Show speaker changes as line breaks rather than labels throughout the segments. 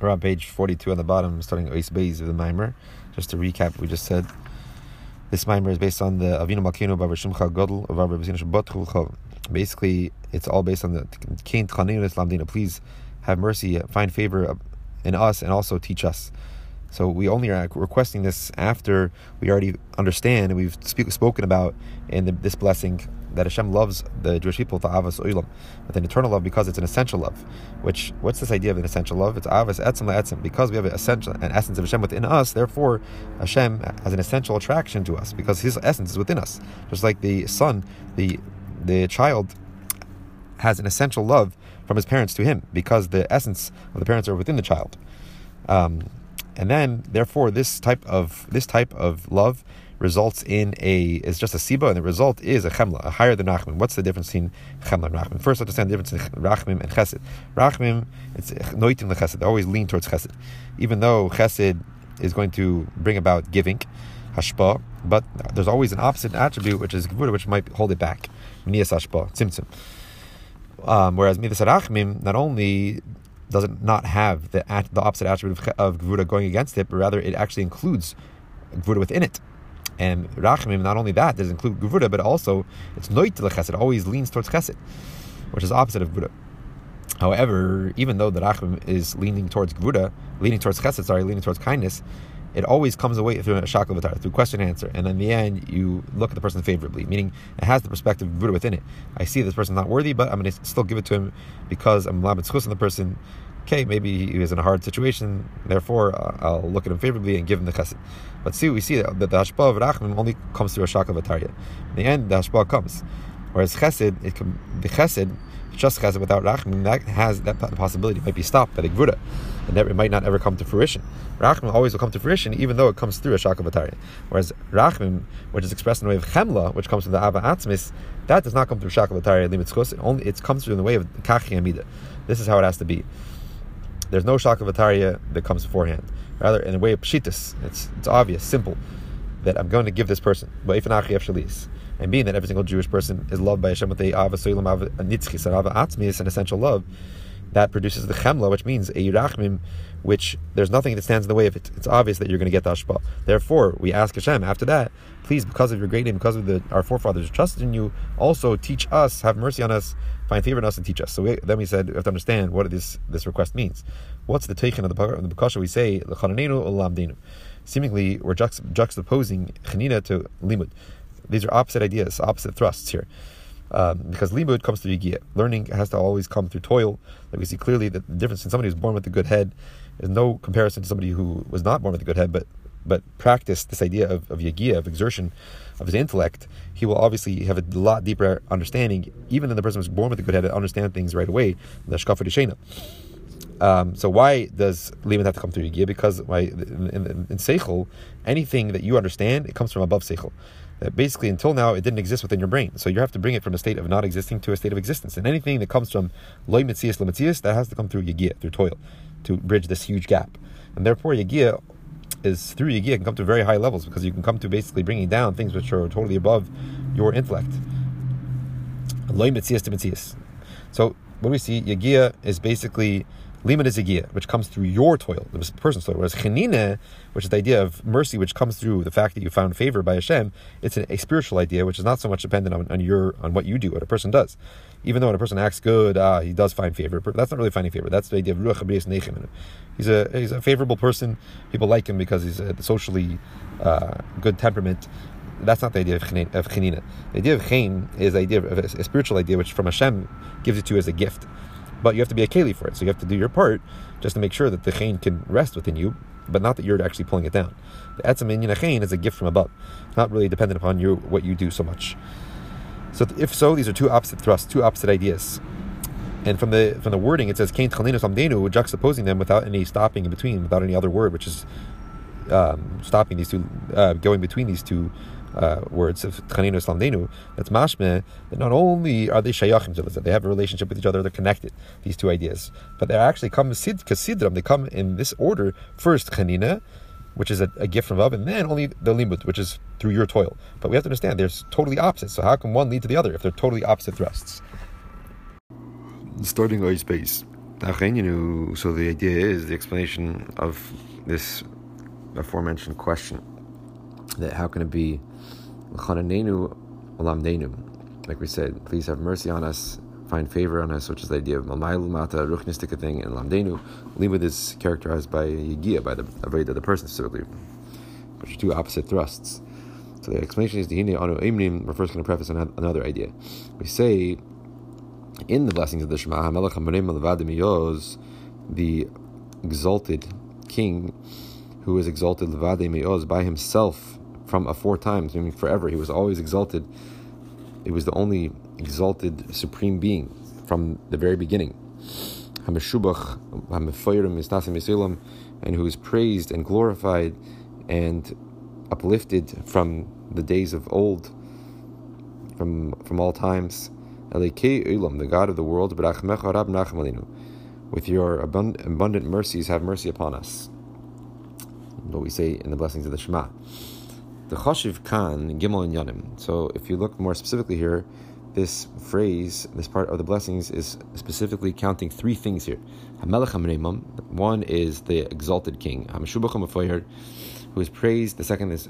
We're on page 42 on the bottom, starting Ois Beis of the Mimer. Just to recap we just said. This Mimer is based on the Avinu Malkeinu Bavar Shimcha Godel of Rabbi Batchul Basically, it's all based on the Kain Tchanin Islam Dina. Please have mercy, find favor in us, and also teach us. So we only are requesting this after we already understand and we've spoken about in the, this blessing that Hashem loves the Jewish people, the avos oilam, with an eternal love because it's an essential love. Which what's this idea of an essential love? It's avos etzem etzem because we have an essential an essence of Hashem within us. Therefore, Hashem has an essential attraction to us because His essence is within us. Just like the son, the the child has an essential love from his parents to him because the essence of the parents are within the child. Um, and then, therefore, this type of this type of love results in a is just a siba, and the result is a chemla, a higher than rachmim. What's the difference between chemla and rachmim? First, understand the difference between rachmim and chesed. Rachmim, it's noitim the chesed. They always lean towards chesed, even though chesed is going to bring about giving, hashpa. But there's always an opposite attribute, which is gevura, which might hold it back. Minias hashpa, tzimtzum. Um, whereas midas rachmim not only does it not have the the opposite attribute of, of gvura going against it, but rather it actually includes gvura within it. And rachmim, not only that, does include gvura, but also it's noit chesed. It always leans towards chesed, which is opposite of gvura. However, even though the rachmim is leaning towards gvura, leaning towards chesed, sorry, leaning towards kindness, it always comes away through a shakal v'tar, through question and answer. And in the end, you look at the person favorably, meaning it has the perspective of Buddha within it. I see this person not worthy, but I'm going to still give it to him because I'm lamed on the person. Okay, maybe he is in a hard situation, therefore uh, I'll look at him favorably and give him the chesed. But see, we see that the hashpah of rachmim only comes through a shakal v'tarya. In the end, the hashpah comes. Whereas chesed, it can, the chesed, just chesed without rachmim, that has that possibility might be stopped by the gvura, and that it might not ever come to fruition. Rachmim always will come to fruition, even though it comes through a shaka batari. Whereas rachmim, which is expressed in the way of chemla, which comes from the ava atzmis, that does not come through shaka batari limitzchus. It only it comes through in the way of kachi amida. This is how it has to be. There's no shaka vataria that comes beforehand. Rather, in a way of pshitas, it's it's obvious, simple, that I'm going to give this person. And being that every single Jewish person is loved by Hashem with a ava atzmis, an essential love, that produces the chemla, which means a yirachmim, which there's nothing that stands in the way of it. It's obvious that you're going to get the ashpa. Therefore, we ask Hashem after that, please, because of your great name, because of the, our forefathers trusted in you, also teach us, have mercy on us, find favor in us, and teach us. So we, then we said we have to understand what this this request means. What's the taken of the the bakasha? We say Seemingly, we're juxtaposing chanina to limud. These are opposite ideas, opposite thrusts here. Um, because limud comes through yigiyah. Learning has to always come through toil. Like we see clearly that the difference in somebody who's born with a good head is no comparison to somebody who was not born with a good head, but but practiced this idea of, of yagiyah, of exertion of his intellect, he will obviously have a lot deeper understanding, even than the person who's born with a good head, to understand things right away. The shkafa um, so why does limud have to come through yigiyah? Because why in, in, in seichel, anything that you understand, it comes from above seichel that basically until now it didn't exist within your brain. So you have to bring it from a state of not existing to a state of existence. And anything that comes from loy mitzias that has to come through yagiyah, through toil, to bridge this huge gap. And therefore yagiyah is through yagiyah can come to very high levels because you can come to basically bringing down things which are totally above your intellect. To. So what we see? Yagiyah is basically Limud is Igiyah, which comes through your toil, the person's toil. Whereas Chanine, which is the idea of mercy, which comes through the fact that you found favor by Hashem, it's an, a spiritual idea, which is not so much dependent on, on your on what you do, what a person does. Even though when a person acts good, uh, he does find favor. That's not really finding favor. That's the idea of Ruach Nechem. He's a he's a favorable person. People like him because he's a socially uh, good temperament. That's not the idea of chinina. The idea of chen is the idea of a, a spiritual idea, which from Hashem gives it to you as a gift but you have to be a keli for it. So you have to do your part just to make sure that the chain can rest within you, but not that you're actually pulling it down. The etzem in is a gift from above, not really dependent upon you what you do so much. So if so, these are two opposite thrusts, two opposite ideas. And from the from the wording, it says "kain tchalinus amdenu," juxtaposing them without any stopping in between, without any other word, which is um, stopping these two, uh, going between these two uh, words of Tchaninu Islamdenu, that's mashme, that not only are they shayachim to they have a relationship with each other, they're connected, these two ideas, but they actually come kasidram, they come in this order, first Chanina, which is a, a, gift from above, and then only the limud, which is through your toil. But we have to understand there's totally opposites. So how can one lead to the other if they're totally opposite thrusts?
Starting ice space.
So the idea is the explanation of this aforementioned question that how can it be like we said, please have mercy on us, find favor on us, which is the idea of Mamaylu Mata, Ruchnistic thing, and Lamdenu. Limud is characterized by Yigia, by the Aveda the person specifically, which are two opposite thrusts. So the explanation is the Hine Anu Imnim, we're first going to preface another idea. We say in the blessings of the Shema, Hamelech HaMarim the exalted king who is exalted Levade Me'oz by himself from aforetimes, meaning forever. He was always exalted. He was the only exalted supreme being from the very beginning. And who is praised and glorified and uplifted from the days of old, from from all times. The God of the world, with your abundant mercies, have mercy upon us. What we say in the blessings of the Shema. The Chashiv Khan, Gimel and Yanim. So if you look more specifically here, this phrase, this part of the blessings, is specifically counting three things here. One is the exalted king, who is praised. The second is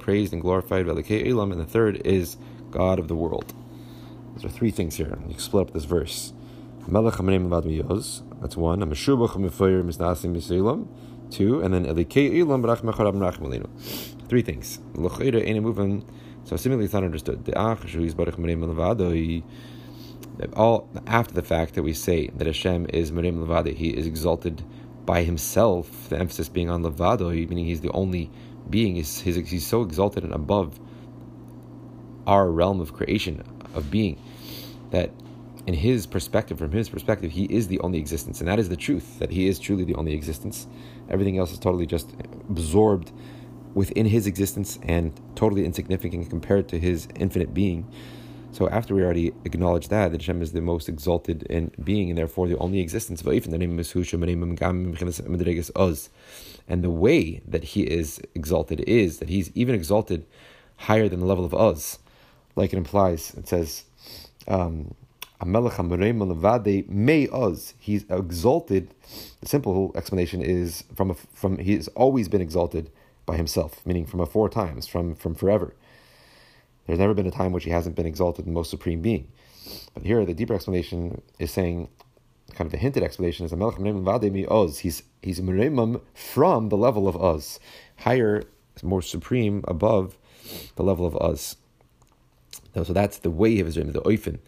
praised and glorified, and the third is God of the world. Those are three things here. You split up this verse. That's one two, and then three things. So similarly, it's not understood. All after the fact that we say that Hashem is Marim Levade, He is exalted by Himself. The emphasis being on Levado, meaning He's the only being. He's, he's, he's so exalted and above our realm of creation of being that in his perspective, from his perspective, he is the only existence, and that is the truth. That he is truly the only existence. Everything else is totally just absorbed within his existence and totally insignificant compared to his infinite being. So after we already acknowledge that, that Hashem is the most exalted in being and therefore the only existence of the name is Oz. And the way that he is exalted is that he's even exalted higher than the level of us. Like it implies, it says, um, may us. He's exalted. The simple explanation is from a, from has always been exalted by himself, meaning from four times, from from forever. There's never been a time which he hasn't been exalted, the most supreme being. But here, the deeper explanation is saying, kind of the hinted explanation is Oz. He's he's from the level of us, higher, more supreme, above the level of us. So that's the way of his the oifen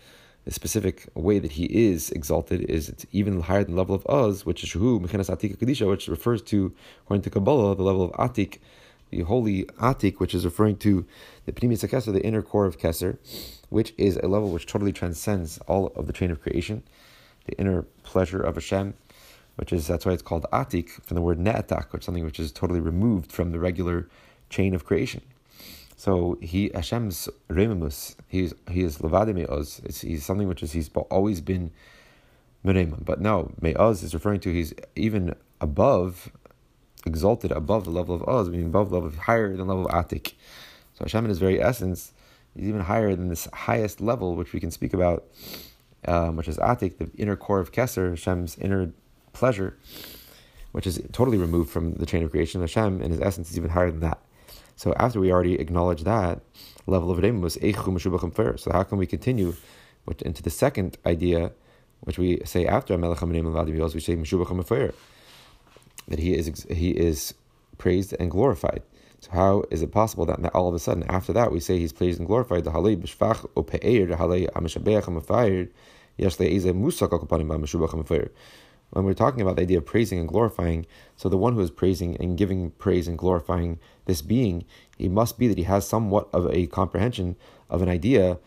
the specific way that he is exalted is it's even higher than the level of Uz, which is Shuhu, Mechenas Atik Kadisha, which refers to, according to Kabbalah, the level of Atik, the holy Atik, which is referring to the Pnimis Keser, the inner core of Keser, which is a level which totally transcends all of the train of creation, the inner pleasure of Hashem, which is, that's why it's called Atik, from the word Ne'atak, which is something which is totally removed from the regular chain of creation. So he Hashem's Remimus, he is Levade Me'oz. He's something which is he's always been Merema. But now Me'oz is referring to he's even above, exalted above the level of Oz, meaning above level of higher than the level of Atik. So Hashem in his very essence is even higher than this highest level which we can speak about, um, which is Atik, the inner core of Keser, Hashem's inner pleasure, which is totally removed from the chain of creation. Hashem in his essence is even higher than that. So after we already acknowledged that level of Redim was Eichu So how can we continue which, into the second idea, which we say after Melech HaMenim we say Meshubacham that he is he is praised and glorified. So how is it possible that all of a sudden after that we say he's praised and glorified? The Halei B'Shvach Opeir, the Halei Amishabeach Hamafayir, Yesh Le'eze Musak Akapanim B'Meshubacham when we're talking about the idea of praising and glorifying, so the one who is praising and giving praise and glorifying this being, it must be that he has somewhat of a comprehension of an idea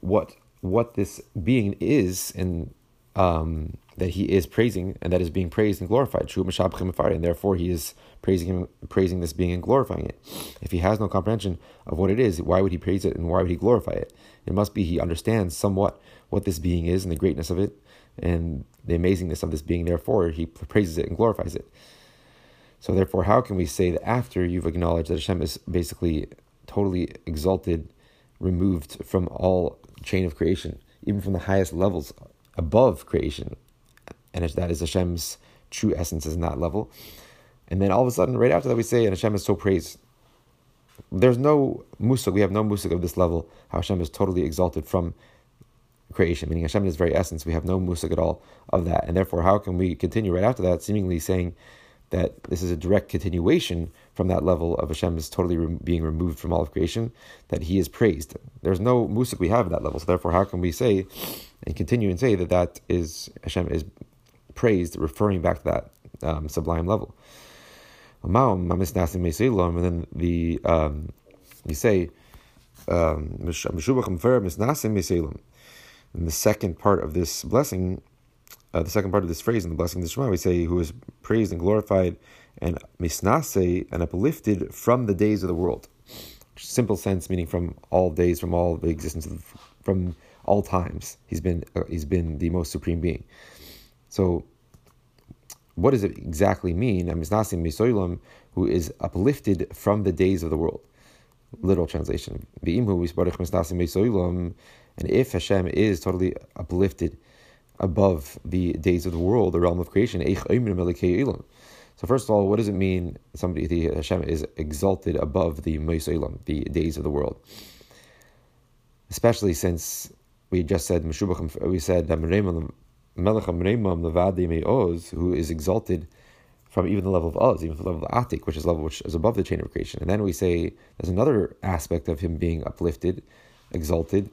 what what this being is and um, that he is praising and that is being praised and glorified. And therefore he is praising him, praising this being and glorifying it. If he has no comprehension of what it is, why would he praise it and why would he glorify it? It must be he understands somewhat what this being is and the greatness of it and the amazingness of this being. Therefore, he praises it and glorifies it. So, therefore, how can we say that after you've acknowledged that Hashem is basically totally exalted, removed from all chain of creation, even from the highest levels above creation, and that is Hashem's true essence is in that level. And then all of a sudden, right after that, we say, and Hashem is so praised. There's no musik, we have no musik of this level, how Hashem is totally exalted from creation, meaning Hashem in his very essence, we have no musik at all of that. And therefore, how can we continue right after that, seemingly saying that this is a direct continuation from that level of Hashem is totally re- being removed from all of creation, that He is praised. There's no musik we have at that level. So therefore, how can we say and continue and say that that is Hashem is praised, referring back to that um, sublime level? And then the um, you say um, in the second part of this blessing, uh, the second part of this phrase in the blessing of the Shema, we say, who is praised and glorified and misnase and uplifted from the days of the world. Simple sense, meaning from all days, from all the existence, of, from all times. He's been uh, he's been the most supreme being. So, what does it exactly mean? Misnase misoilam, who is uplifted from the days of the world. Literal translation. And if Hashem is totally uplifted above the days of the world, the realm of creation, so first of all, what does it mean somebody the Hashem is exalted above the Moisoilam, the days of the world? Especially since we just said we said that who is exalted from even the level of Oz, even the level of Atik, which is level which is above the chain of creation. And then we say there's another aspect of him being uplifted, exalted,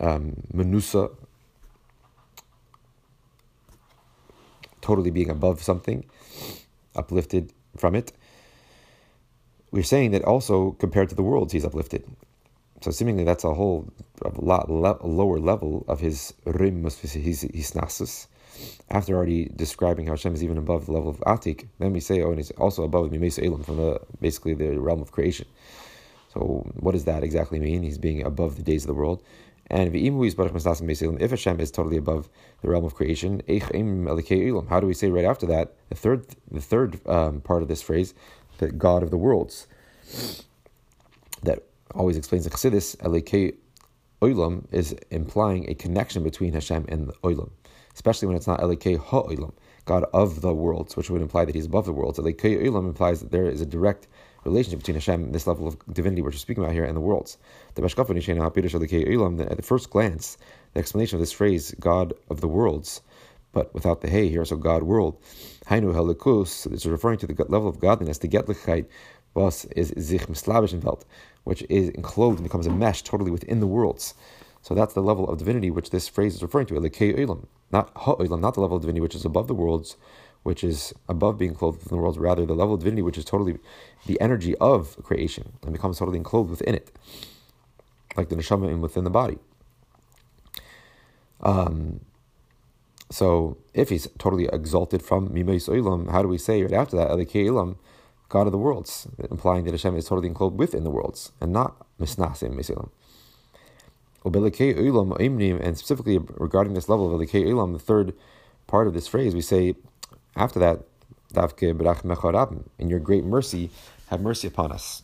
um, Menusa, totally being above something, uplifted from it. We're saying that also compared to the worlds, he's uplifted. So seemingly that's a whole a lot le- lower level of his rim, his, his nasus. After already describing how Hashem is even above the level of Atik, then we say, oh, and he's also above Mimes Elam from the basically the realm of creation. So what does that exactly mean? He's being above the days of the world. And if Hashem is totally above the realm of creation, how do we say right after that the third the third um, part of this phrase, the God of the worlds, that always explains the Chassidus, Elikei Olam is implying a connection between Hashem and the Olam, especially when it's not Elikei Ha-Olam, God of the worlds, which would imply that He's above the worlds. Elikei Olam implies that there is a direct relationship between Hashem, this level of divinity which we're speaking about here, and the worlds. The at the first glance, the explanation of this phrase, God of the worlds, but without the hey here, so God world. Hainu helikus, it's referring to the level of godliness, the getlichkeit, was is sich welt, which is enclosed and becomes a mesh totally within the worlds. So that's the level of divinity which this phrase is referring to, not ha'olam, not the level of divinity which is above the worlds, which is above being clothed within the world, rather the level of divinity which is totally the energy of creation and becomes totally enclosed within it, like the neshama within the body. Um, so if he's totally exalted from Mimais Olam, how do we say right after that, Elikei Olam, God of the worlds, implying that Hashem is totally enclosed within the worlds and not Misnasim Misilam. And specifically regarding this level of Elikei Olam, the third part of this phrase, we say after that, in your great mercy, have mercy upon us.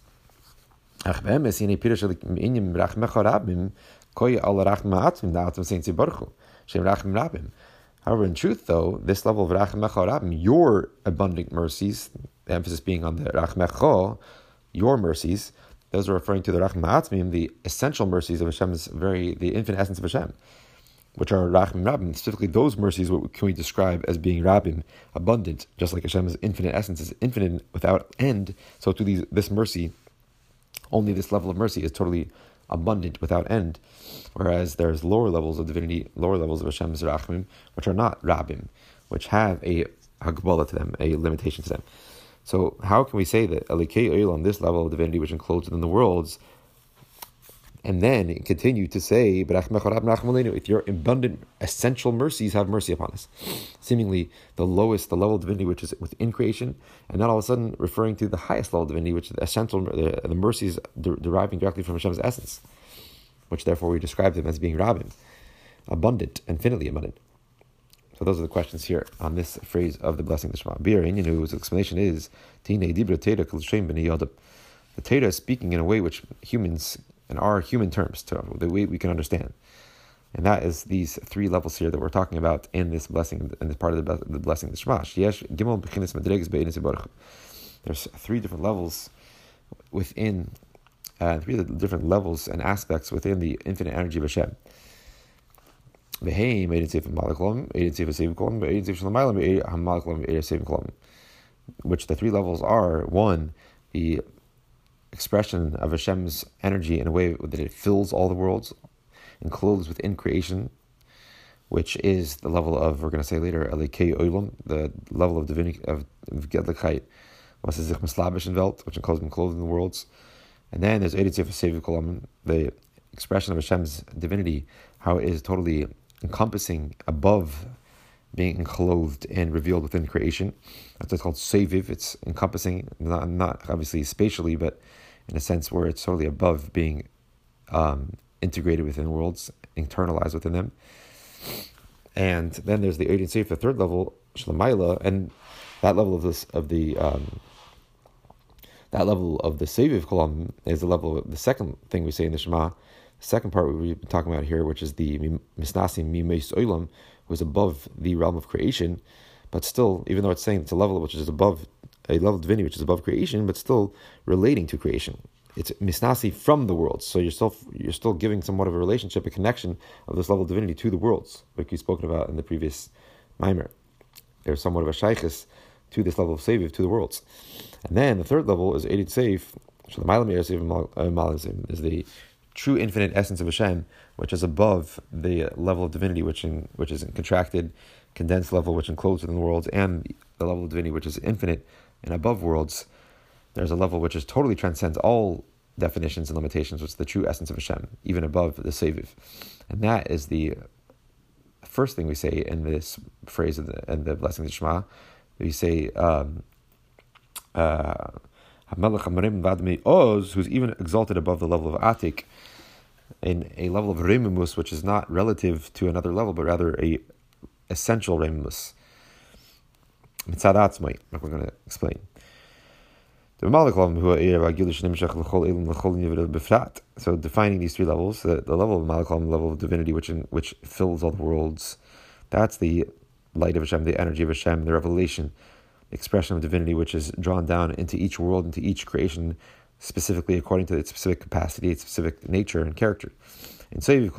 However, in truth, though, this level of rachmech your abundant mercies, the emphasis being on the rachmecho, your mercies, those are referring to the rachma'atzmim, the essential mercies of Hashem's very, the infinite essence of Hashem which are Rachim Rabim. Specifically, those mercies, what can we describe as being Rabim, abundant, just like Hashem's infinite essence is infinite without end. So, to these, this mercy, only this level of mercy is totally abundant without end. Whereas there's lower levels of divinity, lower levels of Hashem's Rachim, which are not Rabim, which have a Hagbala to them, a limitation to them. So, how can we say that on this level of divinity, which includes within the worlds, and then continue to say, if your abundant essential mercies have mercy upon us. Seemingly the lowest, the level of divinity which is within creation, and then all of a sudden referring to the highest level of divinity, which is the essential, the, the mercies de- deriving directly from Hashem's essence, which therefore we describe them as being rabim, abundant, infinitely abundant. So those are the questions here on this phrase of the blessing of the Shema. Bir, whose explanation is, the Torah is speaking in a way which humans in our human terms, to the way we can understand. And that is these three levels here that we're talking about in this blessing, in this part of the, the blessing, the Shema. There's three different levels within, uh, three different levels and aspects within the infinite energy of Hashem. Which the three levels are one, the expression of Hashem's energy in a way that it fills all the worlds, enclosed within creation, which is the level of, we're going to say later, Oilam, the level of divinity, of Gedlichkeit, was sich mislabish which enclosed enclosed in the worlds. And then there's Editzif Seviv the expression of Hashem's divinity, how it is totally encompassing above being enclosed and revealed within creation. That's what's called Seviv. It's encompassing, not, not obviously spatially, but in a sense where it's totally above being um, integrated within worlds, internalized within them. And then there's the Odin Seif, the third level, Shlamaila, and that level of this of the um, that level of the Seviv Kolam is the level of the second thing we say in the Shema, the second part we've been talking about here, which is the Misnasim Mimeis Olam, who's above the realm of creation, but still, even though it's saying it's a level which is above a level of divinity which is above creation, but still relating to creation. It's misnasi from the worlds, so you're still you're still giving somewhat of a relationship, a connection of this level of divinity to the worlds, like you've spoken about in the previous mimer. There's somewhat of a shaykhis to this level of saviv to the worlds, and then the third level is edit safe. So the uh, is the true infinite essence of Hashem, which is above the level of divinity, which in, which is a contracted, condensed level, which enclosed within the worlds, and the level of divinity, which is infinite and above worlds, there's a level which is totally transcends all definitions and limitations, which is the true essence of Hashem, even above the Seviv. And that is the first thing we say in this phrase of the, in the blessing of Shema. We say, um, uh, Oz, who's even exalted above the level of Atik, in a level of Remimus, which is not relative to another level, but rather a essential Remimus like we're going to explain. So defining these three levels, the, the level of Malacham, the level of divinity which in, which fills all the worlds, that's the light of Hashem, the energy of Hashem, the revelation, expression of divinity which is drawn down into each world, into each creation, specifically according to its specific capacity, its specific nature and character. And then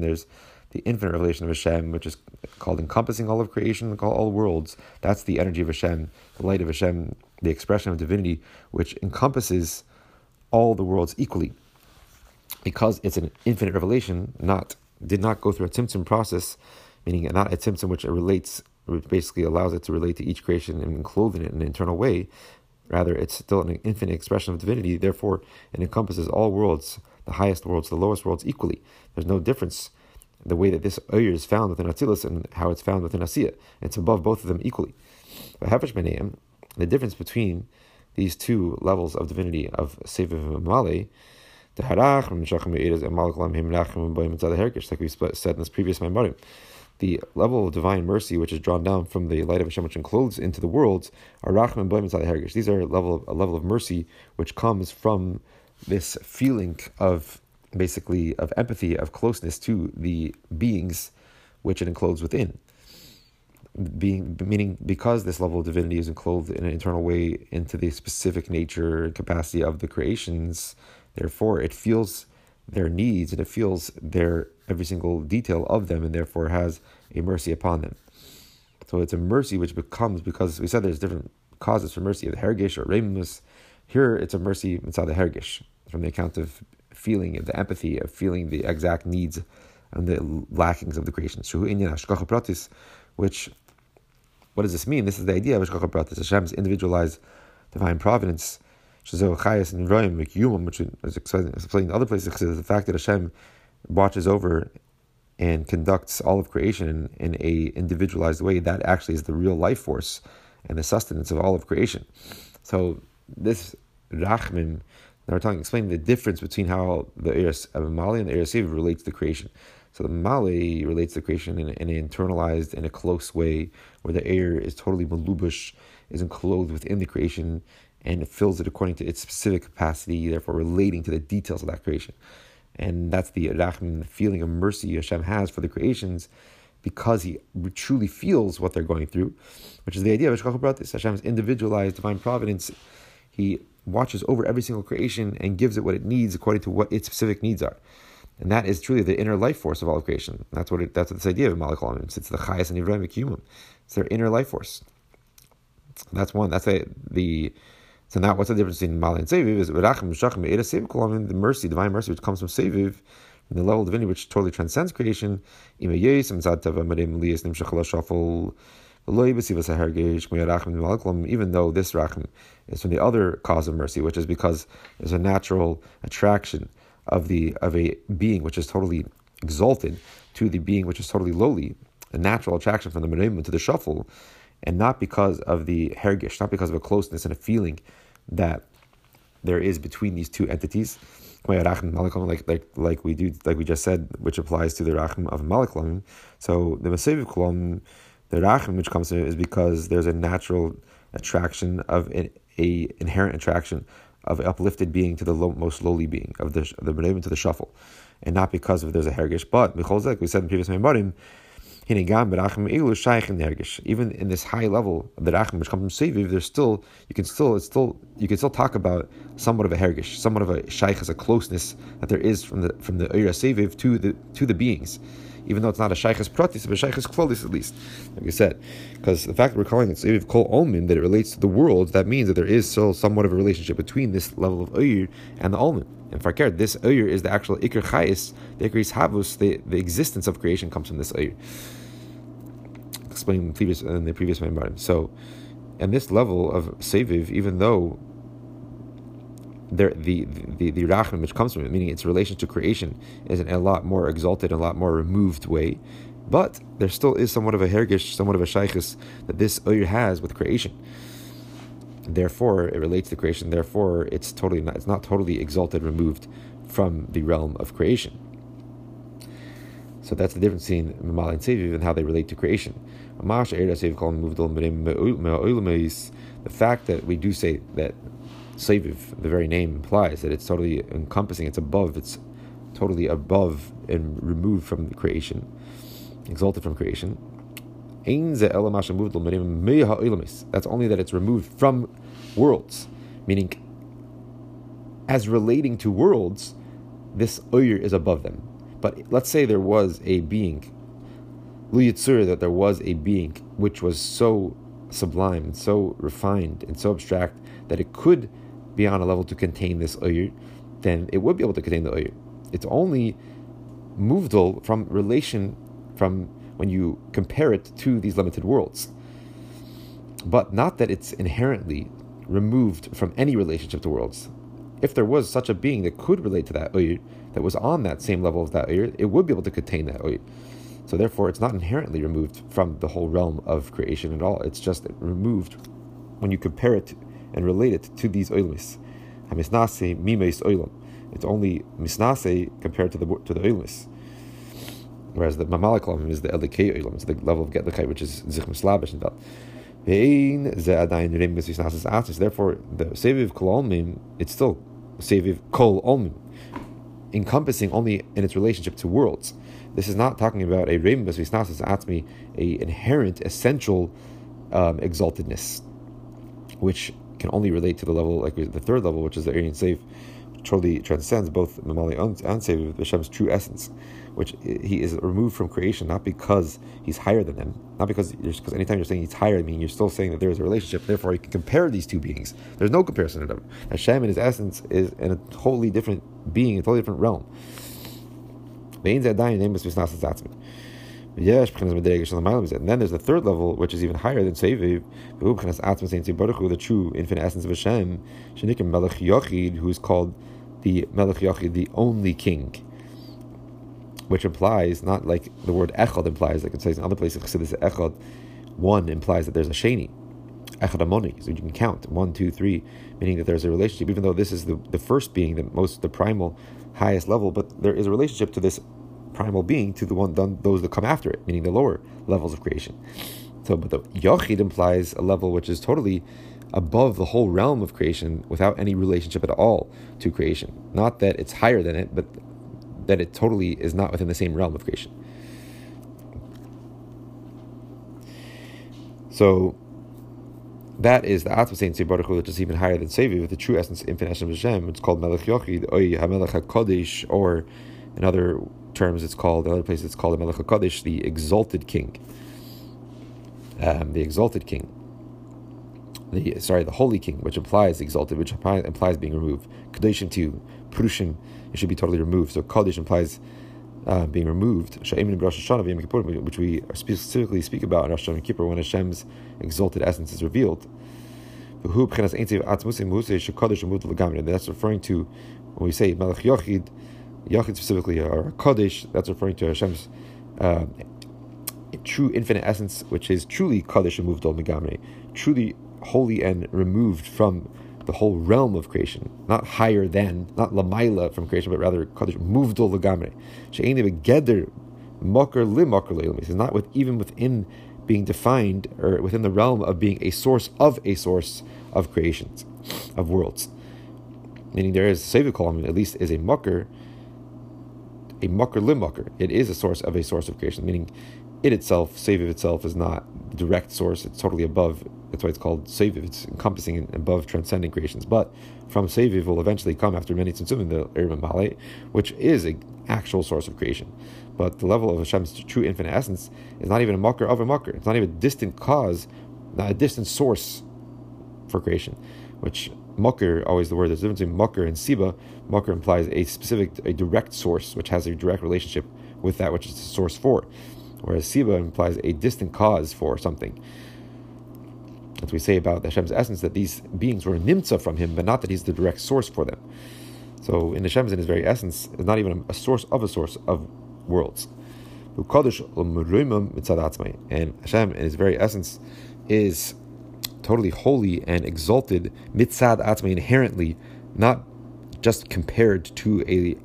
there's the infinite revelation of Hashem, which is called encompassing all of creation, all worlds. That's the energy of Hashem, the light of Hashem, the expression of divinity, which encompasses all the worlds equally. Because it's an infinite revelation, not did not go through a tzimtzum process, meaning not a tzimtzum which relates, which basically allows it to relate to each creation and clothe it in an internal way. Rather, it's still an infinite expression of divinity. Therefore, it encompasses all worlds, the highest worlds, the lowest worlds, equally. There's no difference the way that this Oyer is found within Atzilus and how it's found within Asiya. It's above both of them equally. The difference between these two levels of divinity of Seviv and the Harach, like we said in this previous Maimarim, the level of divine mercy which is drawn down from the light of Hashem which encloses into the worlds are Rachman Boim Hergish. These are a level of, a level of mercy which comes from this feeling of basically of empathy, of closeness to the beings which it encloses within. Being meaning because this level of divinity is enclosed in an internal way into the specific nature and capacity of the creations, therefore it feels their needs and it feels their every single detail of them and therefore has a mercy upon them. So it's a mercy which becomes because we said there's different causes for mercy of the hergish or remus. Here it's a mercy inside the hergish from the account of feeling of the empathy of feeling the exact needs and the lackings of the creation. Which, what does this mean? This is the idea of Hashgacha Pratis, Hashem's individualized divine providence, which is explained in other places, the fact that Hashem watches over and conducts all of creation in, in a individualized way, that actually is the real life force and the sustenance of all of creation. So this Rachmim now we're talking, explaining the difference between how the Eres of uh, Mali and the Eres relates to creation. So the Mali relates to creation in, in, an internalized, in a close way, where the air is totally malubush, is enclosed within the creation, and it fills it according to its specific capacity, therefore relating to the details of that creation. and that's the rachim, the feeling of mercy Hashem has for the creations, because He truly feels what they're going through, which is the idea of Hashgacha Hashem's individualized divine providence. He watches over every single creation and gives it what it needs according to what its specific needs are. And that is truly the inner life force of all of creation. That's what it, that's what this idea of Malach It's, it's the Chayas and Yivraim Human. It's their inner life force. That's one. That's a, the so now, what's the difference between Mala and Seviv? Is Rachim Shachim Eda Seviv the mercy, divine mercy, which comes from Seviv, from the level of divinity which totally transcends creation. Shachal Shafal. Even though this rachim is from the other cause of mercy, which is because there's a natural attraction of the of a being which is totally exalted to the being which is totally lowly, a natural attraction from the merim to the shuffle, and not because of the hergish, not because of a closeness and a feeling that there is between these two entities. Like, like, like we do, like we just said, which applies to the rachim of malaklam. So the maseviv kolom, the rachim which comes is because there's a natural attraction of an a inherent attraction of uplifted being to the low, most lowly being of the of the to the shuffle, and not because of there's a hergish. But like we said in previous membarim, even in this high level of the rachim which comes from seviv, there's still you can still it's still you can still talk about somewhat of a hergish, somewhat of a shaykh as a closeness that there is from the from the ira seviv to the to the beings, even though it's not a shaykh's pratis, but a shaykh's kvolis at least, like we said, because the fact that we're calling it seviv kol olmin that it relates to the world, that means that there is still somewhat of a relationship between this level of uyir and the olmin. And farker, this uyir is the actual ikr chayis, the ikr havus, the, the existence of creation comes from this uyir explained in, previous, in the previous. So, and this level of Seviv, even though the, the, the Rachman which comes from it, meaning its relation to creation, is in a lot more exalted, a lot more removed way, but there still is somewhat of a hergish, somewhat of a shaykhis that this Uyr has with creation. Therefore, it relates to creation. Therefore, it's totally not, it's not totally exalted, removed from the realm of creation. So that's the difference between Mamal and Seviv and how they relate to creation. The fact that we do say that Seviv, the very name implies that it's totally encompassing, it's above, it's totally above and removed from the creation, exalted from creation. That's only that it's removed from worlds, meaning as relating to worlds, this Uyr is above them. But let's say there was a being, Luyitzur, that there was a being which was so sublime so refined and so abstract that it could be on a level to contain this Uyr, then it would be able to contain the Uyr. It's only movdal from relation, from when you compare it to these limited worlds. But not that it's inherently removed from any relationship to worlds. If there was such a being that could relate to that Uyr, that was on that same level of that oir, it would be able to contain that oir. So therefore, it's not inherently removed from the whole realm of creation at all. It's just removed when you compare it and relate it to these oilmis. Hamisnase mimes oilam. It's only misnase compared to the to the oilmis. Whereas the mamalik is the elikei oilam. It's the level of getlikai, which is zich mislabish and that. Therefore, the seviv kol olmim, it's still seviv kol olmim encompassing only in its relationship to worlds. This is not talking about a reim visnasis atmi, a inherent, essential um, exaltedness, which can only relate to the level, like the third level, which is the Aryan safe, totally transcends both Mamali and, Sev, Hashem's true essence, which he is removed from creation, not because he's higher than them, not because because anytime you're saying he's higher I mean you're still saying that there is a relationship. Therefore, you can compare these two beings. There's no comparison to them. Hashem in his essence is in a totally different being, a totally different realm. And then there's the third level, which is even higher than Seviv, the true infinite essence of Hashem, Shenikim Melech Yochid, who is called the Melech Yochid, the only king, which implies, not like the word Echad implies, like it says in other places, this Echad, one implies that there's a Sheni, Echad Amoni, so you can count. One, two, three, meaning that there's a relationship, even though this is the, the first being, the most, the primal, highest level, but there is a relationship to this primal being to the one done those that come after it, meaning the lower levels of creation. So, but the Yachid implies a level which is totally above the whole realm of creation without any relationship at all to creation. Not that it's higher than it, but that it totally is not within the same realm of creation. So that is the Atzma Saint Baruch which is even higher than Sevi, with the true essence, infinite Hashem Hashem. It's called Melech Yochid, Oy HaMelech HaKodesh, or in other terms, it's called, in other places, it's called the Melech HaKodesh, the exalted king. Um, the exalted king. The, sorry, the holy king, which implies exalted, which implies being removed. Kadeshim too, Prushim, it should be totally removed. So Kodesh implies uh, being removed, which we specifically speak about in Rosh Hashanah Kippur when Hashem's exalted essence is revealed. And that's referring to when we say Melech Yochid, Yochid specifically, or Kodesh, that's referring to Hashem's uh, true infinite essence, which is truly Kodesh removed al Megamre, truly holy and removed from the whole realm of creation, not higher than, not lamaila from creation, but rather kadosh muvdol legamre. She'eni begeder mocker li mocker It's not with even within being defined or within the realm of being a source of a source of creations, of worlds. Meaning there is a column at least is a mucker, a mucker li mucker. It is a source of a source of creation, meaning it itself, Seviv itself, is not the direct source. It's totally above. That's why it's called Seviv. It's encompassing and above transcending creations. But from Seviv will eventually come after many tzimtzumim, the Erim Male, which is an actual source of creation. But the level of Hashem's true infinite essence is not even a mucker of a mucker. It's not even a distant cause, not a distant source for creation, which mucker, always the word, there's a difference between mucker and siba. Mucker implies a specific, a direct source, which has a direct relationship with that which is the source for whereas Siba implies a distant cause for something. As we say about Hashem's essence, that these beings were nimtza from him, but not that he's the direct source for them. So in Hashem's, in his very essence, is not even a source of a source of worlds. And Hashem, in his very essence, is totally holy and exalted mitzad atzmai inherently, not just compared to a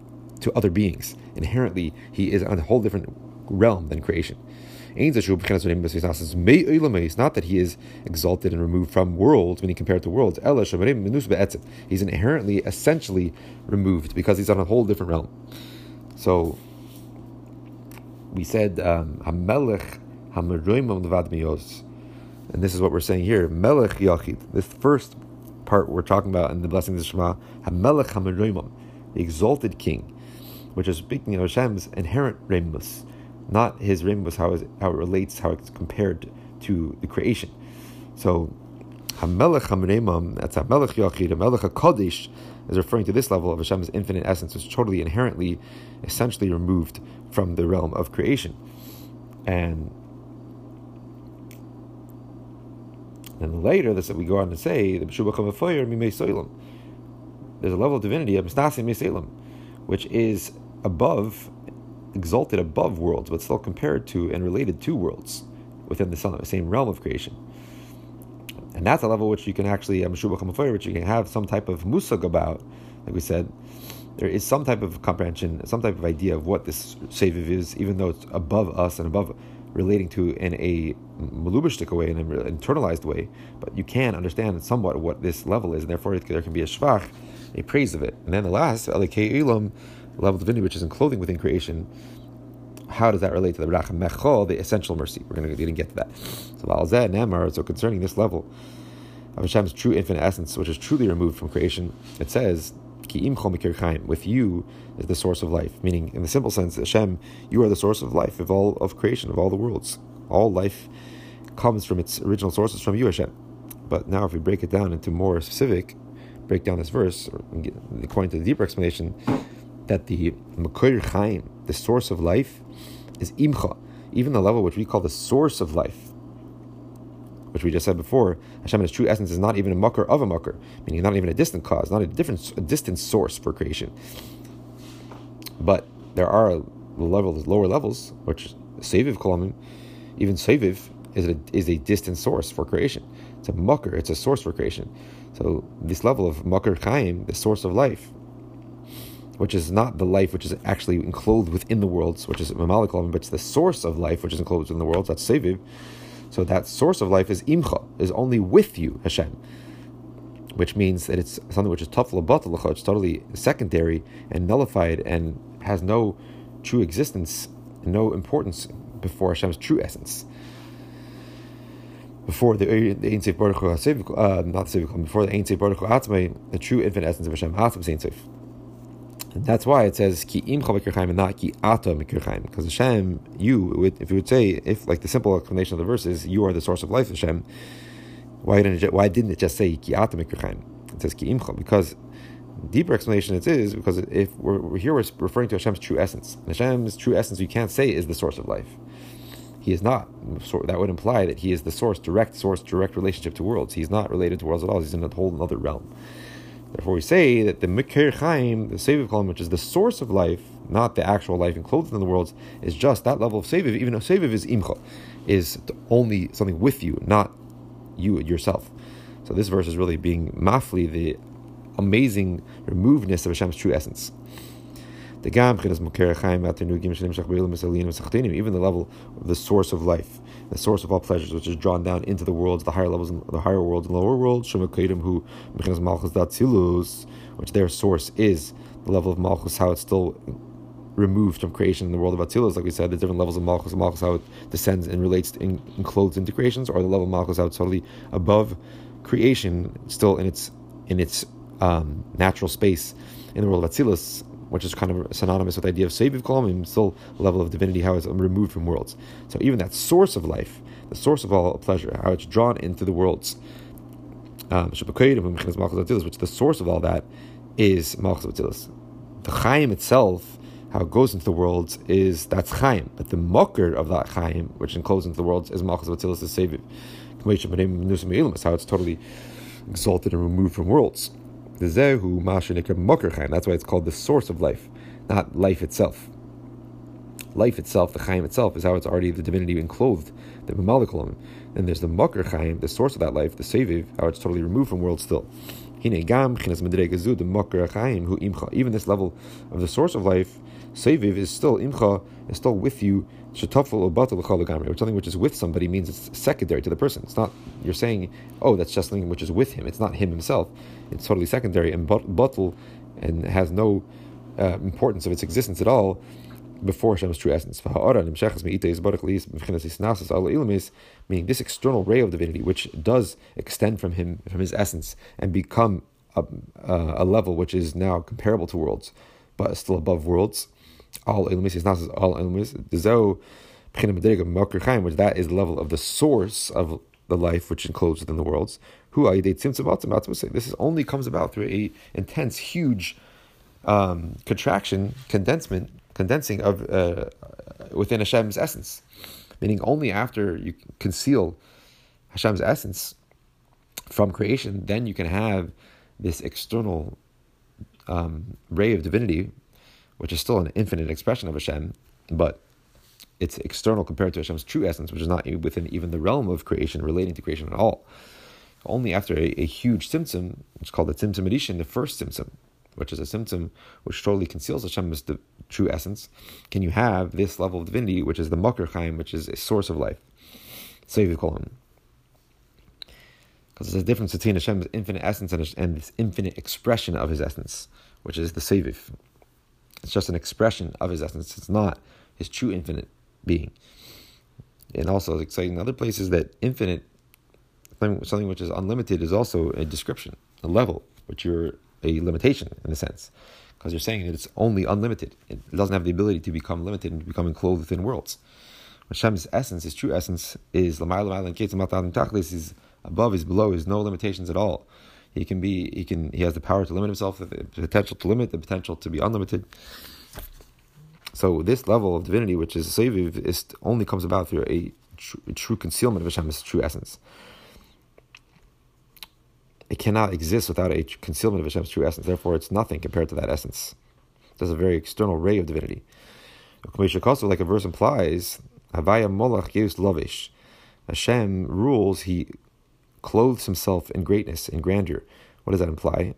to other beings. Inherently, he is on a whole different realm than creation. It's not that he is exalted and removed from worlds when he compared to worlds. He's inherently, essentially removed because he's on a whole different realm. So we said um, Hameroimam and this is what we're saying here. Melech Yachid. This first part we're talking about in the blessings of Shema, Hamelech Hameroimam, the exalted king, which is speaking of Hashem's inherent remus not his rim was how, how it relates, how it's compared to the creation. So, Hamelech Hamreimam, that's Hamelech Yachid, Hamelech HaKadosh, is referring to this level of Hashem's infinite essence, which is totally inherently, essentially removed from the realm of creation. And then later, this we go on to say, the There's a level of divinity of which is above exalted above worlds, but still compared to and related to worlds within the same realm of creation. And that's a level which you can actually, uh, which you can have some type of musag about, like we said. There is some type of comprehension, some type of idea of what this Seviv is, even though it's above us and above relating to in a malubishtik way, in an internalized way, but you can understand somewhat what this level is, and therefore there can be a shvach, a praise of it. And then the last, ilam, level of divinity which is enclothing within creation, how does that relate to the Racham Mechol, the essential mercy? We're going to get to that. So so concerning this level of Hashem's true infinite essence, which is truly removed from creation, it says, with you is the source of life. Meaning, in the simple sense, Hashem, you are the source of life, of all of creation, of all the worlds. All life comes from its original sources from you, Hashem. But now, if we break it down into more specific, break down this verse, according to the deeper explanation, that the Makir Chaim, the source of life, is Imcha, even the level which we call the source of life, which we just said before. Hashem, in its true essence, is not even a mucker of a mucker, meaning not even a distant cause, not a different, a distant source for creation. But there are the levels, lower levels, which Saviv Kolamin, even Saviv is a, is a distant source for creation. It's a mucker, it's a source for creation. So this level of mucker chaim, the source of life, which is not the life which is actually enclosed within the worlds, which is Mamalik but it's the source of life which is enclosed in the worlds, that's Seviv. So that source of life is Imcha, is only with you, Hashem. Which means that it's something which is tough it's totally secondary and nullified and has no true existence, no importance before Hashem's true essence. Before the Ein Seif Baruch Hu, uh, not the Seif, before the Ein Seif Baruch Hu Atzmei, the true infinite essence of Hashem, Atzm Ein Seif. That's why it says ki im and not ki ata Because Hashem, you, would, if you would say, if like the simple explanation of the verse is, you are the source of life, Hashem. Why didn't it, why didn't it just say ki ata It says ki imcha because deeper explanation it is because if we're, we're here we're referring to Hashem's true essence. And Hashem's true essence you can't say is the source of life. He is not. So that would imply that he is the source, direct source, direct relationship to worlds. He's not related to worlds at all. He's in a whole other realm. Therefore, we say that the Mikir Chaim, the Seviv Kolamim, which is the source of life, not the actual life enclosed in the worlds, is just that level of Seviv, even though Seviv is Imcha, is only something with you, not you yourself. So this verse is really being mafli, the amazing removedness of Hashem's true essence. Even the level of the source of life, the source of all pleasures, which is drawn down into the worlds, the higher levels, the higher worlds and lower worlds, Shemakadim who mechinas malchus datzilus, which their source is the level of Malchus, how it's still removed from creation in the world of Atzilus, like we said, the different levels of Malchus, Malchus, how it descends and relates in, enclosed into creations, or the level of Malchus, how it's totally above creation, still in its in its um, natural space in the world of Atzilus, which is kind of synonymous with the idea of Seviv Kolamim, still level of divinity, how it's removed from worlds. So even that source of life, the source of all pleasure, how it's drawn into the worlds, um, which the source of all that is Malchus The Chaim itself, how it goes into the worlds, is that's Chaim. But the mucker of that Chaim, which encloses into the worlds, is Malchus Atzilus, the Seviv. How it's totally exalted and removed from worlds. The Zehu. That's why it's called the source of life, not life itself. Life itself, the Chaim itself, is how it's already the divinity enclosed, the Mamalikulam. Then there's the Mokar Chaim, the source of that life, the Seviv, how it's totally removed from world still. Even this level of the source of life, Seviv, is still Imcha, is still with you Or something which is with somebody means it's secondary to the person. It's not you're saying, oh, that's just something which is with him. It's not him himself. It's totally secondary and batal and has no uh, importance of its existence at all before Hashem's true essence. Meaning this external ray of divinity, which does extend from him, from his essence, and become a, uh, a level which is now comparable to worlds, but still above worlds all Elumis is not all Elumis. Dezo which that is the level of the source of the life which enclosed within the worlds. Who This is only comes about through a intense, huge um, contraction, condensement, condensing of uh, within Hashem's essence. Meaning, only after you conceal Hashem's essence from creation, then you can have this external um, ray of divinity which is still an infinite expression of Hashem, but it's external compared to Hashem's true essence, which is not within even the realm of creation, relating to creation at all. Only after a, a huge tzimtzum, which is called the tzimtzum edishin, the first tzimtzum, which is a tzimtzum which totally conceals Hashem's the true essence, can you have this level of divinity, which is the Makar Chaim, which is a source of life. You call him. Because there's a difference between Hashem's infinite essence and, and this infinite expression of his essence, which is the Seviv. It's just an expression of his essence. It's not his true infinite being. And also, it's like in other places that infinite, something which is unlimited, is also a description, a level, which you're a limitation in a sense, because you're saying that it's only unlimited. It doesn't have the ability to become limited and to become enclosed within worlds. Hashem's essence, his true essence, is is above, is below, is no limitations at all. He can be, he can, he has the power to limit himself, the potential to limit, the potential to be unlimited. So this level of divinity, which is Seviv, is only comes about through a, tr- a true concealment of Hashem's true essence. It cannot exist without a concealment of Hashem's true essence. Therefore, it's nothing compared to that essence. There's a very external ray of divinity. Like a verse implies, Havaya Molach Yeus Lavish. Hashem rules, he clothes himself in greatness, in grandeur. What does that imply?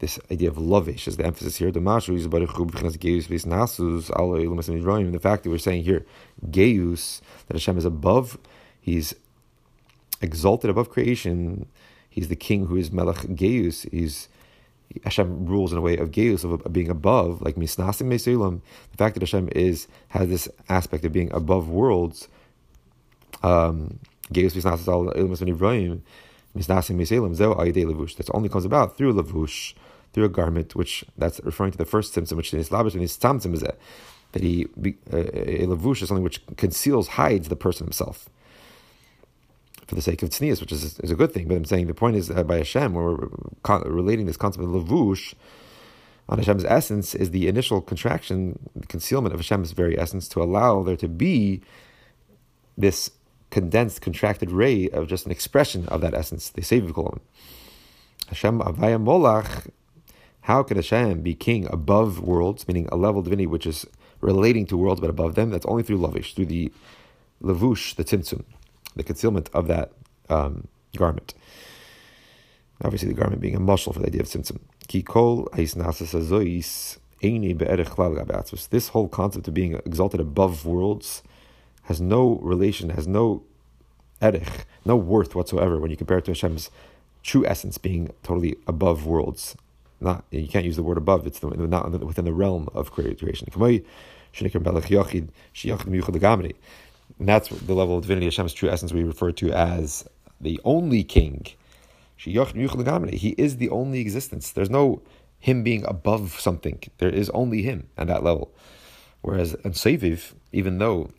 This idea of lavish is the emphasis here. The mashus, nasus, the fact that we're saying here, Geus, that Hashem is above, he's exalted above creation, he's the king who is Melech Geus, he's Hashem rules in a way of geus of, being above, like misnasim meselim. The fact that Hashem is has this aspect of being above worlds. Um, geus misnasim al ilmus v'nivroim misnasim meselim zeo ayidei levush. That only comes about through levush, through a garment, which that's referring to the first tzimtzum, which is lavish and his tamtim is that he uh, a levush is something which conceals, hides the person himself for the sake of tznius, which is, is a good thing. But I'm saying the point is that by Hashem, we're relating this concept of levush on Hashem's essence, is the initial contraction, the concealment of Hashem's very essence to allow there to be this condensed, contracted ray of just an expression of that essence, the Seviv Kolamim. Hashem Avaya Molach, how can Hashem be king above worlds, meaning a level divinity which is relating to worlds but above them? That's only through lavish, through the levush, the tzimtzum the concealment of that um, garment. Obviously, the garment being a muscle for the idea of tzimtzum. This whole concept of being exalted above worlds has no relation, has no erich, no worth whatsoever when you compare it to Hashem's true essence being totally above worlds. Not you can't use the word above; it's the, not within the realm of creation. And that's the level of divinity, Hashem's true essence, we refer to as the only king. He is the only existence. There's no him being above something. There is only him at that level. Whereas in Seviv, even though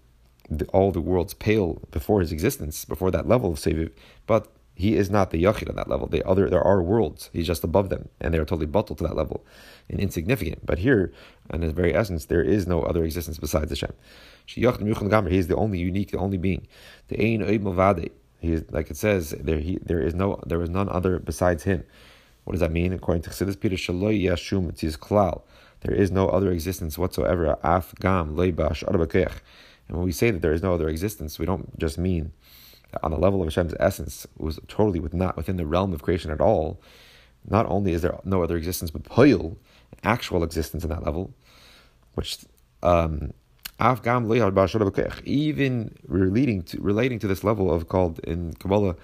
the, all the worlds pale before his existence, before that level of Seviv, but he is not the Yachid on that level. The other, there are worlds. He's just above them, and they are totally bottled to that level and insignificant. But here, in his very essence, there is no other existence besides Hashem. He is the only unique, the only being. The Ein Oib He is, like it says, there he, there is no there is none other besides him. What does that mean? According to Chassidus Peter, Shaloi Yashum Klal. There is no other existence whatsoever. Af Gam Leibash And when we say that there is no other existence, we don't just mean that on the level of Hashem's essence was totally with not within the realm of creation at all. Not only is there no other existence, but poil, actual existence in that level, which um, even relating to relating to this level of called in Kabbalah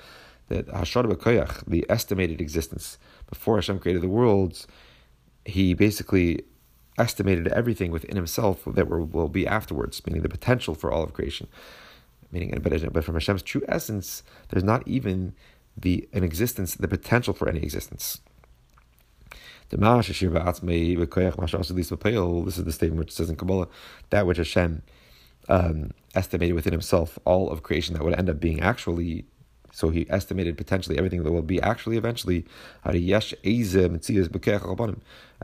that Hashar B'Koyach, the estimated existence before Hashem created the worlds, he basically estimated everything within himself that will, be afterwards, meaning the potential for all of creation. Meaning, but from Hashem's true essence, there's not even the an existence, the potential for any existence. This is the statement which says in Kabbalah, that which Hashem um, estimated within himself all of creation that would end up being actually. So he estimated potentially everything that will be actually eventually. At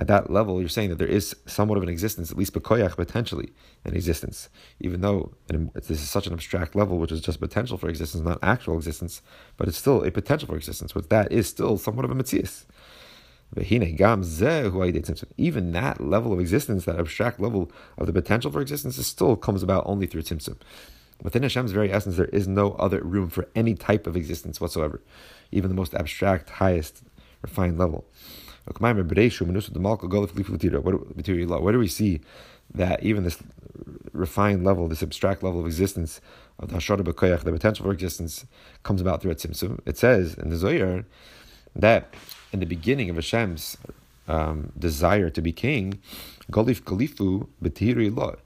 that level, you're saying that there is somewhat of an existence, at least potentially an existence, even though this is such an abstract level, which is just potential for existence, not actual existence, but it's still a potential for existence. But that is still somewhat of a mitzias. Even that level of existence, that abstract level of the potential for existence, still comes about only through tzimtzum. Within Hashem's very essence, there is no other room for any type of existence whatsoever, even the most abstract, highest, refined level. Where do we see that even this refined level, this abstract level of existence of the Hashara B'Koyach, the potential for existence, comes about through tzimtzum? It says in the Zohar that in the beginning of Hashem's um, desire to be king, Golif Galifu B'tihiri.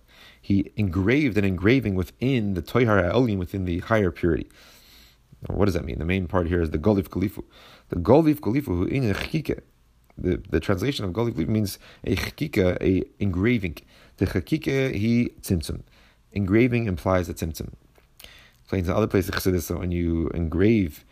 He engraved an engraving within the Toyhar Ha'olim, within the higher purity. Now, what does that mean? The main part here is the Golif Galifu. The Golif Galifu who in chikike. The, the translation of Golif Galifu means a chikika, a engraving. The chikike he tzimtzum. Engraving implies a tzimtzum. Explains in other places when you engrave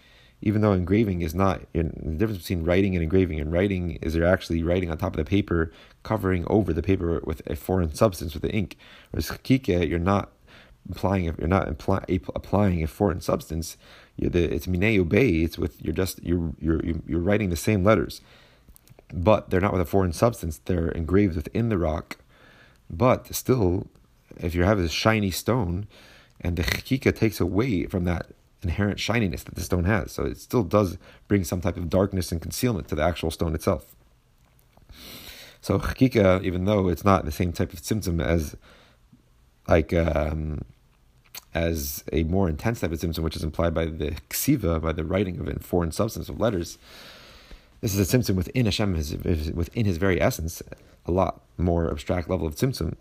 even though engraving is not the difference between writing and engraving. And writing is you're actually writing on top of the paper, covering over the paper with a foreign substance with the ink. Whereas chakika, you're not applying you're not applying a foreign substance. The, it's mineu bay. It's with you're just you're you're you're writing the same letters, but they're not with a foreign substance. They're engraved within the rock, but still, if you have this shiny stone, and the chakika takes away from that inherent shininess that the stone has. So it still does bring some type of darkness and concealment to the actual stone itself. So chakika, even though it's not the same type of tzimtzum as like um, as a more intense type of tzimtzum, which is implied by the ksiva, by the writing of a foreign substance of letters, This is a tzimtzum within Hashem, his, within his very essence, a lot more abstract level of tzimtzum,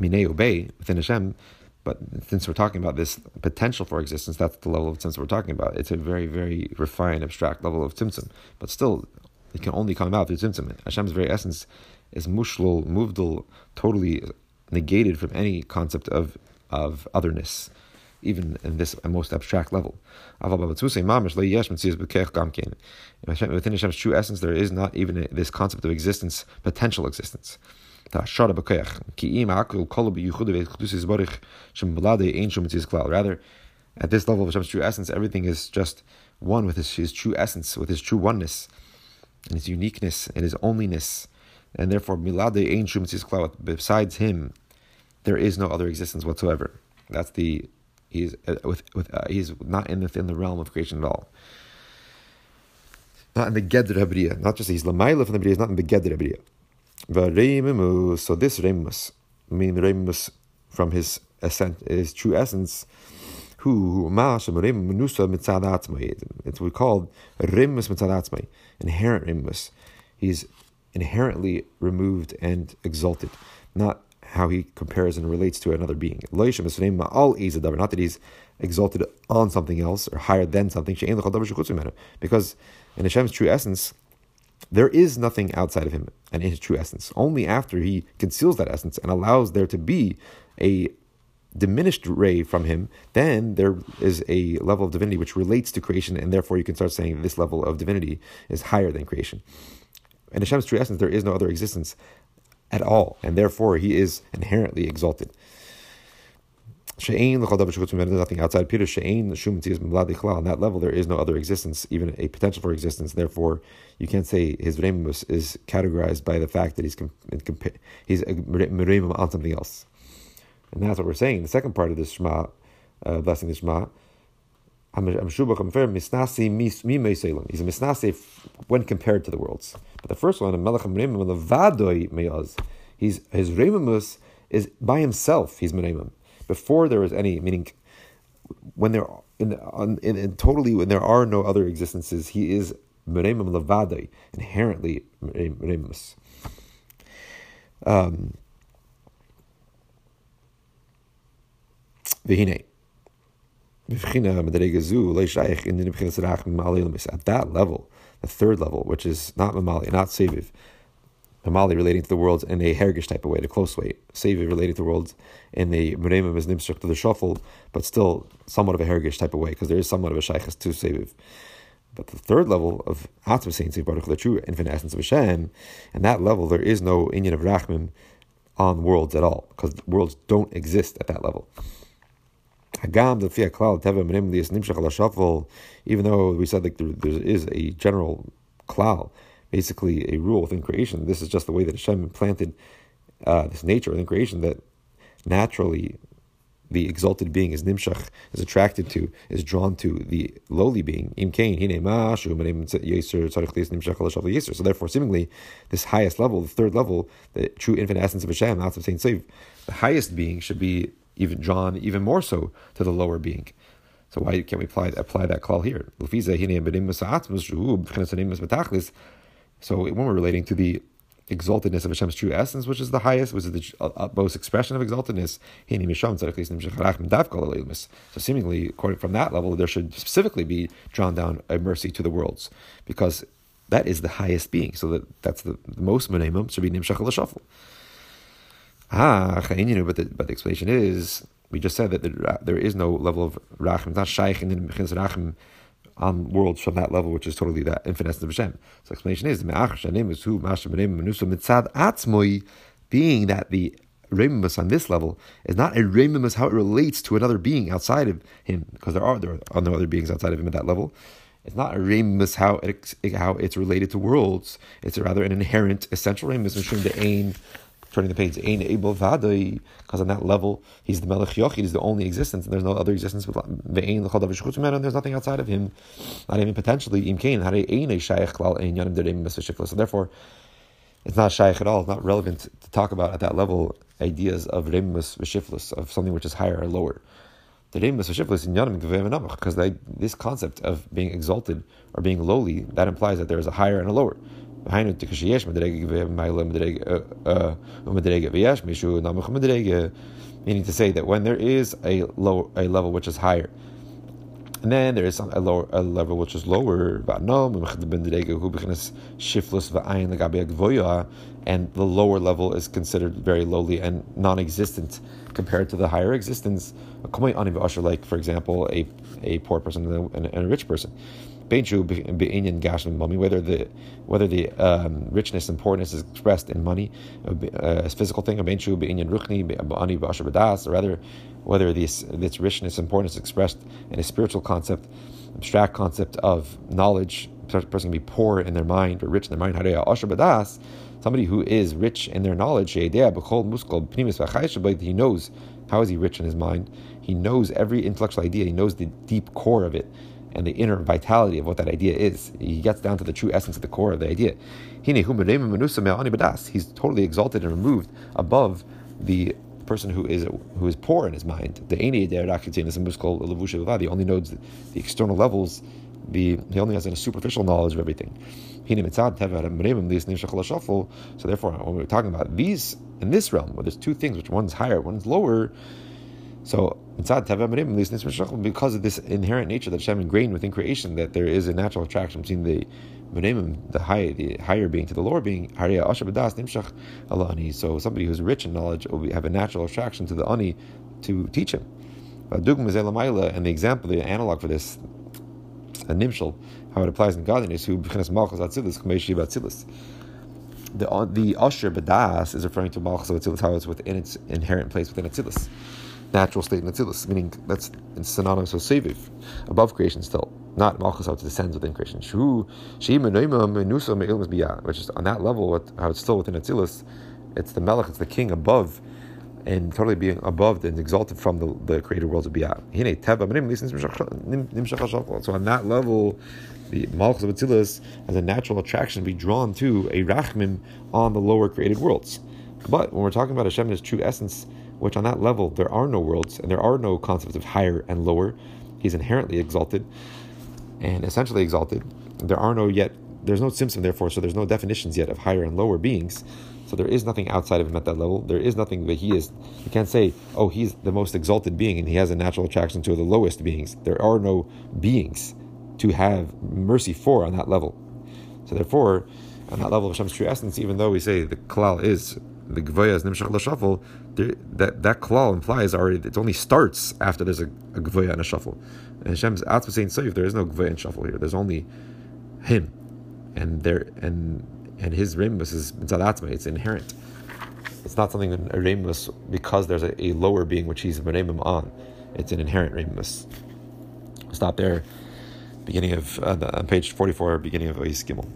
minei obey within Hashem. But since we're talking about this potential for existence, that's the level of tzimtzum we're talking about. It's a very, very refined, abstract level of tzimtzum. But still, it can only come about through tzimtzum. Hashem's very essence is mushlul, muvdal, totally negated from any concept of of otherness, even in this most abstract level. Within Hashem's true essence, there is not even this concept of existence, potential existence. Rather, at this level of Hashem's true essence, everything is just one with his, his true essence, with his true oneness, and his uniqueness, and his onlyness. And therefore, Milade Ein Shum besides him, there is no other existence whatsoever. That's the he's uh, with with uh, he's not in the in the realm of creation at all. Not in the Gedr Habriya, not just he's Lamaila from the Briya, he's not in the Gedr Habriya. So this Remus, meaning Remus from his ascent, his true essence, who it's what we call Remus Mitzadatzmai, inherent Remus. He's inherently removed and exalted, not how he compares and relates to another being. Not that he's exalted on something else or higher than something, because in Hashem's true essence, there is nothing outside of him and in his true essence. Only after he conceals that essence and allows there to be a diminished ray from him, then there is a level of divinity which relates to creation, and therefore you can start saying this level of divinity is higher than creation. In Hashem's true essence, there is no other existence at all, and therefore he is inherently exalted. There's nothing outside Peter. On that level, there is no other existence, even a potential for existence. Therefore, you can't say his remus is categorized by the fact that he's he's mereim on something else. And that's what we're saying. The second part of this Shema, uh, blessing the Shema, He's a misnase when compared to the worlds. But the first one, he's his rememus is by himself. He's meremim. Before there was any meaning, when there in, in, in, totally when there are no other existences, he is meremim levadai, inherently meremus. Um, Vihine. At that level, the third level, which is not Mamali, not Seviv, Mamali relating to the world in a hergish type of way, the close way. Seviv relating to the world in a Meremim is Nimshuk to the shuffle, but still somewhat of a hergish type of way, because there is somewhat of a Shaykhs to Seviv. But the third level of Atma Saint Baruch, the true infinite essence of Hashem, and that level there is no Inyan of Rachmim on worlds at all, because worlds don't exist at that level. Even though we said like there, there is a general klal, basically a rule within creation. This is just the way that Hashem implanted uh, this nature within creation that naturally the exalted being is nimshach, is attracted to, is drawn to the lowly being. So therefore, seemingly, this highest level, the third level, the true infinite essence of Hashem, not of Saint the highest being should be even drawn even more so to the lower being. So why can't we apply, apply that call here? So when we're relating to the exaltedness of Hashem's true essence, which is the highest, which is the utmost expression of exaltedness, so seemingly, according from that level, there should specifically be drawn down a mercy to the worlds, because that is the highest being. So that that's the, the most minimum should be nimshach al Ah, but the, but the explanation is we just said that there, there is no level of rachim, not shaykh in rachim on worlds from that level, which is totally that infinite of Hashem. So explanation is being that the Remimus on this level is not a Remimus how it relates to another being outside of him, because there are there are no other beings outside of him at that level. It's not a Remimus how it, how it's related to worlds. It's rather an inherent, essential ain turning the page, Ein Able Vadai, because on that level, he's the Melech Yochid, he's the only existence, and there's no other existence. And there's nothing outside of him, not even potentially. Im Kain, So therefore, it's not shaykh at all. It's not relevant to talk about at that level ideas of remus v'shiflus, of something which is higher or lower. because this concept of being exalted or being lowly that implies that there is a higher and a lower. Meaning to say that when there is a low a level which is higher. And then there is a, lower, a level which is lower, and the lower level is considered very lowly and non-existent compared to the higher existence. Er, like, for example, a, a poor person and a, and a rich person whether the whether the um, richness and poorness is expressed in money, uh, as physical thing, or rather whether this this richness and poorness is expressed in a spiritual concept, abstract concept of knowledge. A person can be poor in their mind or rich in their mind. Somebody who is rich in their knowledge, he knows how is he rich in his mind. He knows every intellectual idea. He knows the deep core of it and the inner vitality of what that idea is. He gets down to the true essence of the core of the idea. He's totally exalted and removed above the person who is who is poor in his mind. The The only knows the external levels. The he only has a superficial knowledge of everything. So therefore, when we're talking about these in this realm, where there's two things, which one's higher, one's lower. So because of this inherent nature that Hashem ingrained within creation, that there is a natural attraction between the the high, the higher being to the lower being. So somebody who's rich in knowledge will have a natural attraction to the ani to teach him. And the example, the analog for this, a nimshal, how it applies in godliness, who the the usher badas is referring to malchus of how it's within its inherent place within Atzilus natural state in Atzilus, meaning that's synonymous with Seviv, above creation still, not Malchus how it descends within creation. Shu which is on that level, how it's still within Atzilus, it's the Melech, it's the king above, and totally being above and exalted from the, the created worlds of Biyah. So on that level, the Malchus of Atzilus has a natural attraction to be drawn to a Rachmim on the lower created worlds. But when we're talking about Hashem in his true essence, which on that level there are no worlds and there are no concepts of higher and lower. He's inherently exalted and essentially exalted. There are no yet, there's no tzimtzum therefore, so there's no definitions yet of higher and lower beings. So there is nothing outside of him at that level. There is nothing that he is. You can't say, oh, he's the most exalted being and he has a natural attraction to the lowest beings. There are no beings to have mercy for on that level. So therefore, on that level of Hashem's true essence, even though we say the klal is the gvoya is nimshach l'shafel, that that klal implies already it only starts after there's a, a gvoya and a shuffle. And Hashem's atzma saying saif, there is no gvoya and shuffle here. There's only him, and there and and his rimbus is atzma. It's inherent. It's not something a rimbus because there's a, a, lower being which he's a on. It's an inherent rimbus. Stop there. Beginning of uh, the, on page forty four, beginning of Ois Gimel.